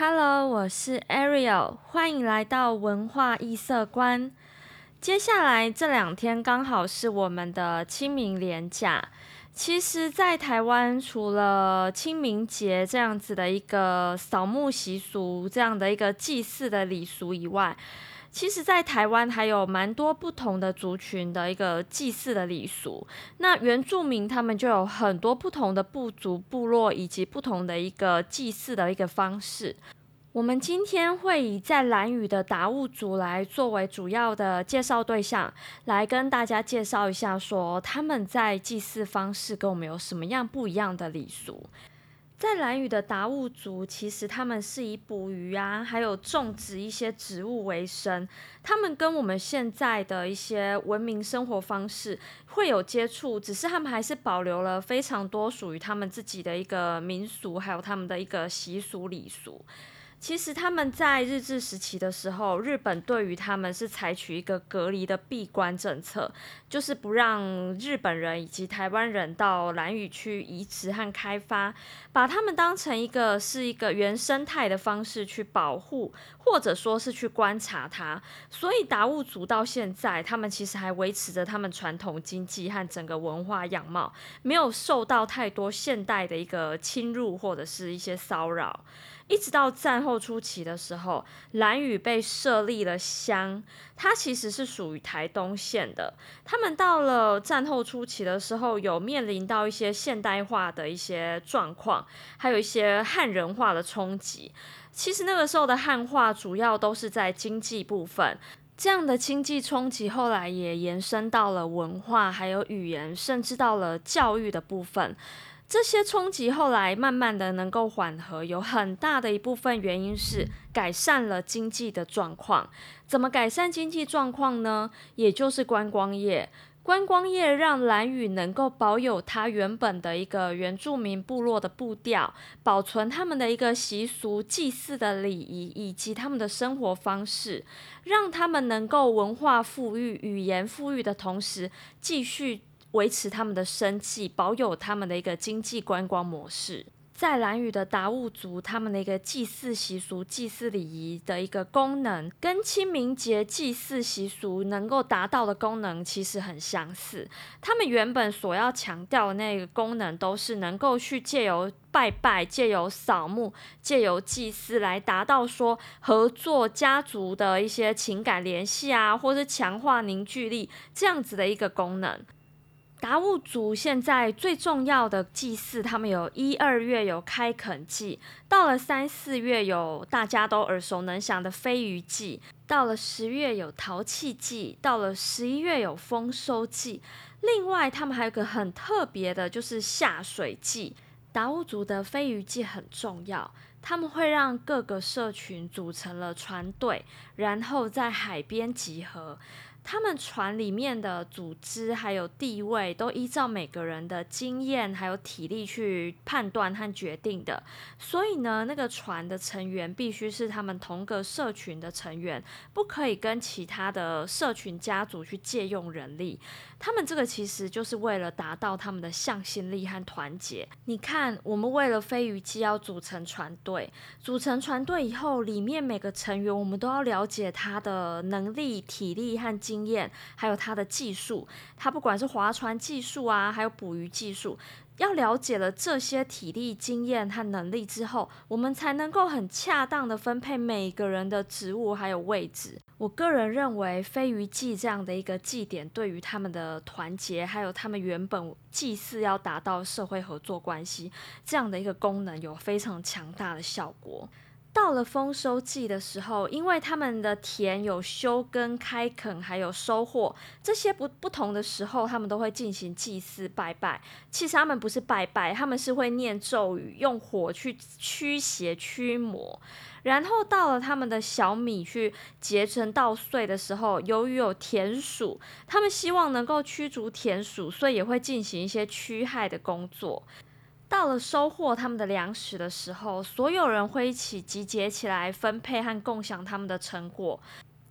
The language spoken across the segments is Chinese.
Hello，我是 Ariel，欢迎来到文化异色观。接下来这两天刚好是我们的清明连假。其实，在台湾除了清明节这样子的一个扫墓习俗、这样的一个祭祀的礼俗以外，其实，在台湾还有蛮多不同的族群的一个祭祀的礼俗。那原住民他们就有很多不同的部族、部落以及不同的一个祭祀的一个方式。我们今天会以在蓝屿的达悟族来作为主要的介绍对象，来跟大家介绍一下，说他们在祭祀方式跟我们有什么样不一样的礼俗。在蓝屿的达悟族，其实他们是以捕鱼啊，还有种植一些植物为生。他们跟我们现在的一些文明生活方式会有接触，只是他们还是保留了非常多属于他们自己的一个民俗，还有他们的一个习俗礼俗。其实他们在日治时期的时候，日本对于他们是采取一个隔离的闭关政策，就是不让日本人以及台湾人到兰屿去移植和开发，把他们当成一个是一个原生态的方式去保护，或者说是去观察它。所以达悟族到现在，他们其实还维持着他们传统经济和整个文化样貌，没有受到太多现代的一个侵入或者是一些骚扰。一直到战后初期的时候，兰屿被设立了乡，它其实是属于台东县的。他们到了战后初期的时候，有面临到一些现代化的一些状况，还有一些汉人化的冲击。其实那个时候的汉化主要都是在经济部分，这样的经济冲击后来也延伸到了文化，还有语言，甚至到了教育的部分。这些冲击后来慢慢的能够缓和，有很大的一部分原因是改善了经济的状况。怎么改善经济状况呢？也就是观光业。观光业让兰屿能够保有它原本的一个原住民部落的步调，保存他们的一个习俗、祭祀的礼仪以及他们的生活方式，让他们能够文化富裕、语言富裕的同时，继续。维持他们的生计，保有他们的一个经济观光模式。在蓝屿的达悟族，他们的一个祭祀习俗、祭祀礼仪的一个功能，跟清明节祭祀习俗能够达到的功能其实很相似。他们原本所要强调的那个功能，都是能够去借由拜拜、借由扫墓、借由祭祀来达到说合作家族的一些情感联系啊，或是强化凝聚力这样子的一个功能。达悟族现在最重要的祭祀，他们有一二月有开垦祭，到了三四月有大家都耳熟能详的飞鱼祭，到了十月有淘气祭，到了十一月有丰收祭。另外，他们还有个很特别的，就是下水祭。达悟族的飞鱼祭很重要，他们会让各个社群组成了船队，然后在海边集合。他们船里面的组织还有地位，都依照每个人的经验还有体力去判断和决定的。所以呢，那个船的成员必须是他们同个社群的成员，不可以跟其他的社群家族去借用人力。他们这个其实就是为了达到他们的向心力和团结。你看，我们为了飞鱼机要组成船队，组成船队以后，里面每个成员我们都要了解他的能力、体力和经。经验还有他的技术，他不管是划船技术啊，还有捕鱼技术，要了解了这些体力、经验和能力之后，我们才能够很恰当的分配每个人的职务还有位置。我个人认为，飞鱼祭这样的一个祭典，对于他们的团结，还有他们原本祭祀要达到社会合作关系这样的一个功能，有非常强大的效果。到了丰收季的时候，因为他们的田有休耕、开垦，还有收获这些不不同的时候，他们都会进行祭祀拜拜。其实他们不是拜拜，他们是会念咒语，用火去驱邪驱魔。然后到了他们的小米去结成稻穗的时候，由于有田鼠，他们希望能够驱逐田鼠，所以也会进行一些驱害的工作。到了收获他们的粮食的时候，所有人会一起集结起来分配和共享他们的成果。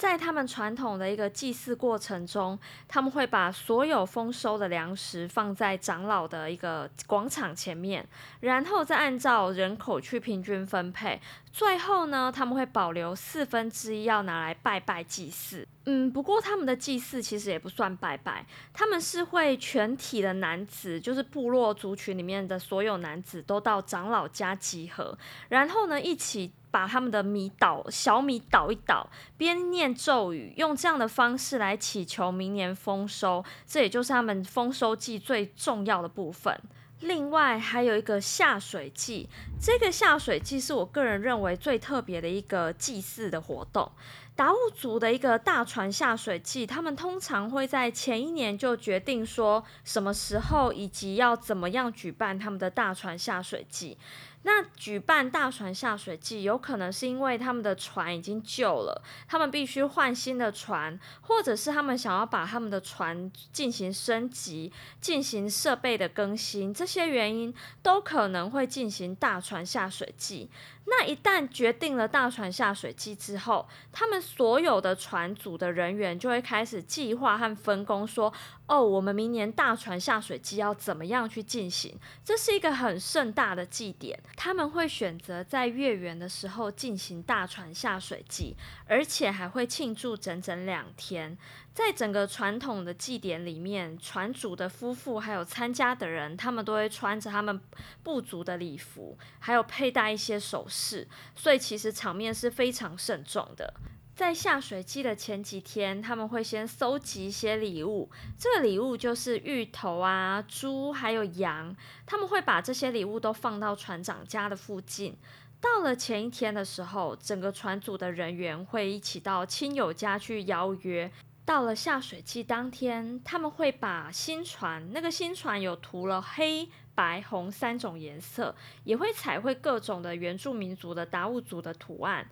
在他们传统的一个祭祀过程中，他们会把所有丰收的粮食放在长老的一个广场前面，然后再按照人口去平均分配。最后呢，他们会保留四分之一要拿来拜拜祭祀。嗯，不过他们的祭祀其实也不算拜拜，他们是会全体的男子，就是部落族群里面的所有男子都到长老家集合，然后呢一起。把他们的米倒小米倒一倒，边念咒语，用这样的方式来祈求明年丰收。这也就是他们丰收祭最重要的部分。另外还有一个下水祭，这个下水祭是我个人认为最特别的一个祭祀的活动。达悟族的一个大船下水祭，他们通常会在前一年就决定说什么时候以及要怎么样举办他们的大船下水祭。那举办大船下水季，有可能是因为他们的船已经旧了，他们必须换新的船，或者是他们想要把他们的船进行升级、进行设备的更新，这些原因都可能会进行大船下水季。那一旦决定了大船下水季之后，他们所有的船组的人员就会开始计划和分工，说：“哦，我们明年大船下水季要怎么样去进行？”这是一个很盛大的祭典，他们会选择在月圆的时候进行大船下水季，而且还会庆祝整整两天。在整个传统的祭典里面，船主的夫妇还有参加的人，他们都会穿着他们部族的礼服，还有佩戴一些首饰，所以其实场面是非常慎重的。在下水季的前几天，他们会先搜集一些礼物，这个礼物就是芋头啊、猪还有羊，他们会把这些礼物都放到船长家的附近。到了前一天的时候，整个船组的人员会一起到亲友家去邀约。到了下水季当天，他们会把新船，那个新船有涂了黑白红三种颜色，也会彩绘各种的原住民族的达悟族的图案。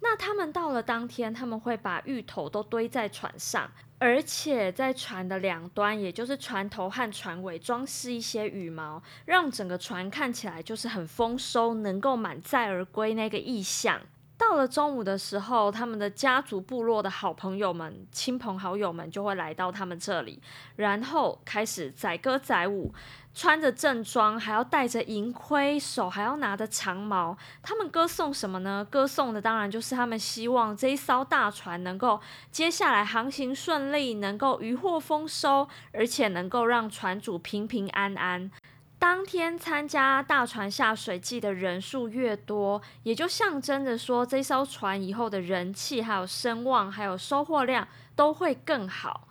那他们到了当天，他们会把芋头都堆在船上，而且在船的两端，也就是船头和船尾，装饰一些羽毛，让整个船看起来就是很丰收，能够满载而归那个意象。到了中午的时候，他们的家族部落的好朋友们、亲朋好友们就会来到他们这里，然后开始载歌载舞，穿着正装，还要戴着银盔，手还要拿着长矛。他们歌颂什么呢？歌颂的当然就是他们希望这一艘大船能够接下来航行顺利，能够渔获丰收，而且能够让船主平平安安。当天参加大船下水季的人数越多，也就象征着说，这艘船以后的人气、还有声望、还有收获量都会更好。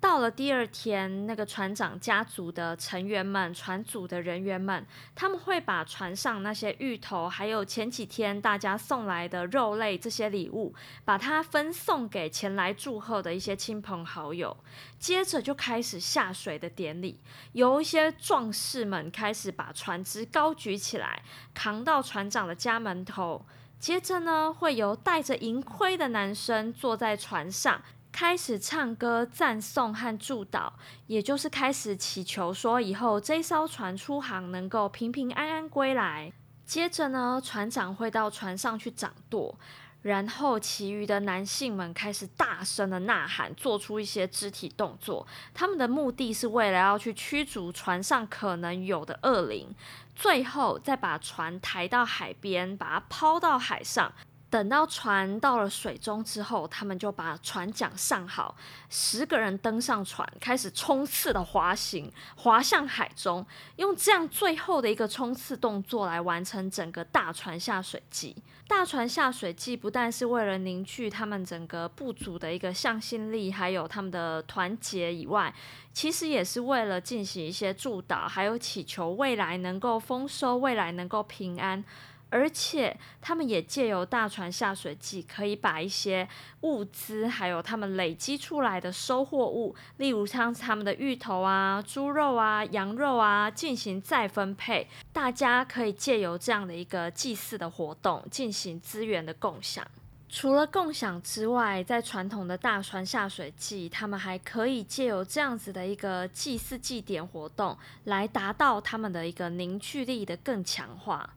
到了第二天，那个船长家族的成员们、船组的人员们，他们会把船上那些芋头，还有前几天大家送来的肉类这些礼物，把它分送给前来祝贺的一些亲朋好友。接着就开始下水的典礼，由一些壮士们开始把船只高举起来，扛到船长的家门头。接着呢，会由戴着银盔的男生坐在船上。开始唱歌赞颂和祝祷，也就是开始祈求说以后这艘船出航能够平平安安归来。接着呢，船长会到船上去掌舵，然后其余的男性们开始大声的呐喊，做出一些肢体动作。他们的目的是为了要去驱逐船上可能有的恶灵，最后再把船抬到海边，把它抛到海上。等到船到了水中之后，他们就把船桨上好，十个人登上船，开始冲刺的滑行，滑向海中，用这样最后的一个冲刺动作来完成整个大船下水季。大船下水季不但是为了凝聚他们整个部族的一个向心力，还有他们的团结以外，其实也是为了进行一些祝祷，还有祈求未来能够丰收，未来能够平安。而且，他们也借由大船下水季，可以把一些物资，还有他们累积出来的收获物，例如像他们的芋头啊、猪肉啊、羊肉啊，进行再分配。大家可以借由这样的一个祭祀的活动，进行资源的共享。除了共享之外，在传统的大船下水季，他们还可以借由这样子的一个祭祀祭典活动，来达到他们的一个凝聚力的更强化。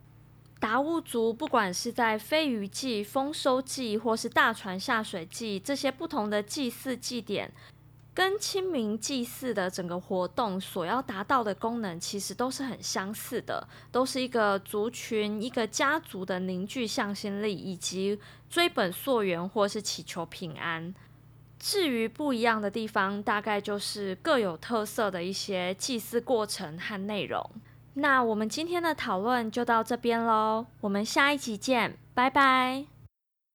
达悟族不管是在飞鱼祭、丰收祭，或是大船下水祭这些不同的祭祀祭典，跟清明祭祀的整个活动所要达到的功能，其实都是很相似的，都是一个族群、一个家族的凝聚向心力，以及追本溯源或是祈求平安。至于不一样的地方，大概就是各有特色的一些祭祀过程和内容。那我们今天的讨论就到这边喽，我们下一集见，拜拜。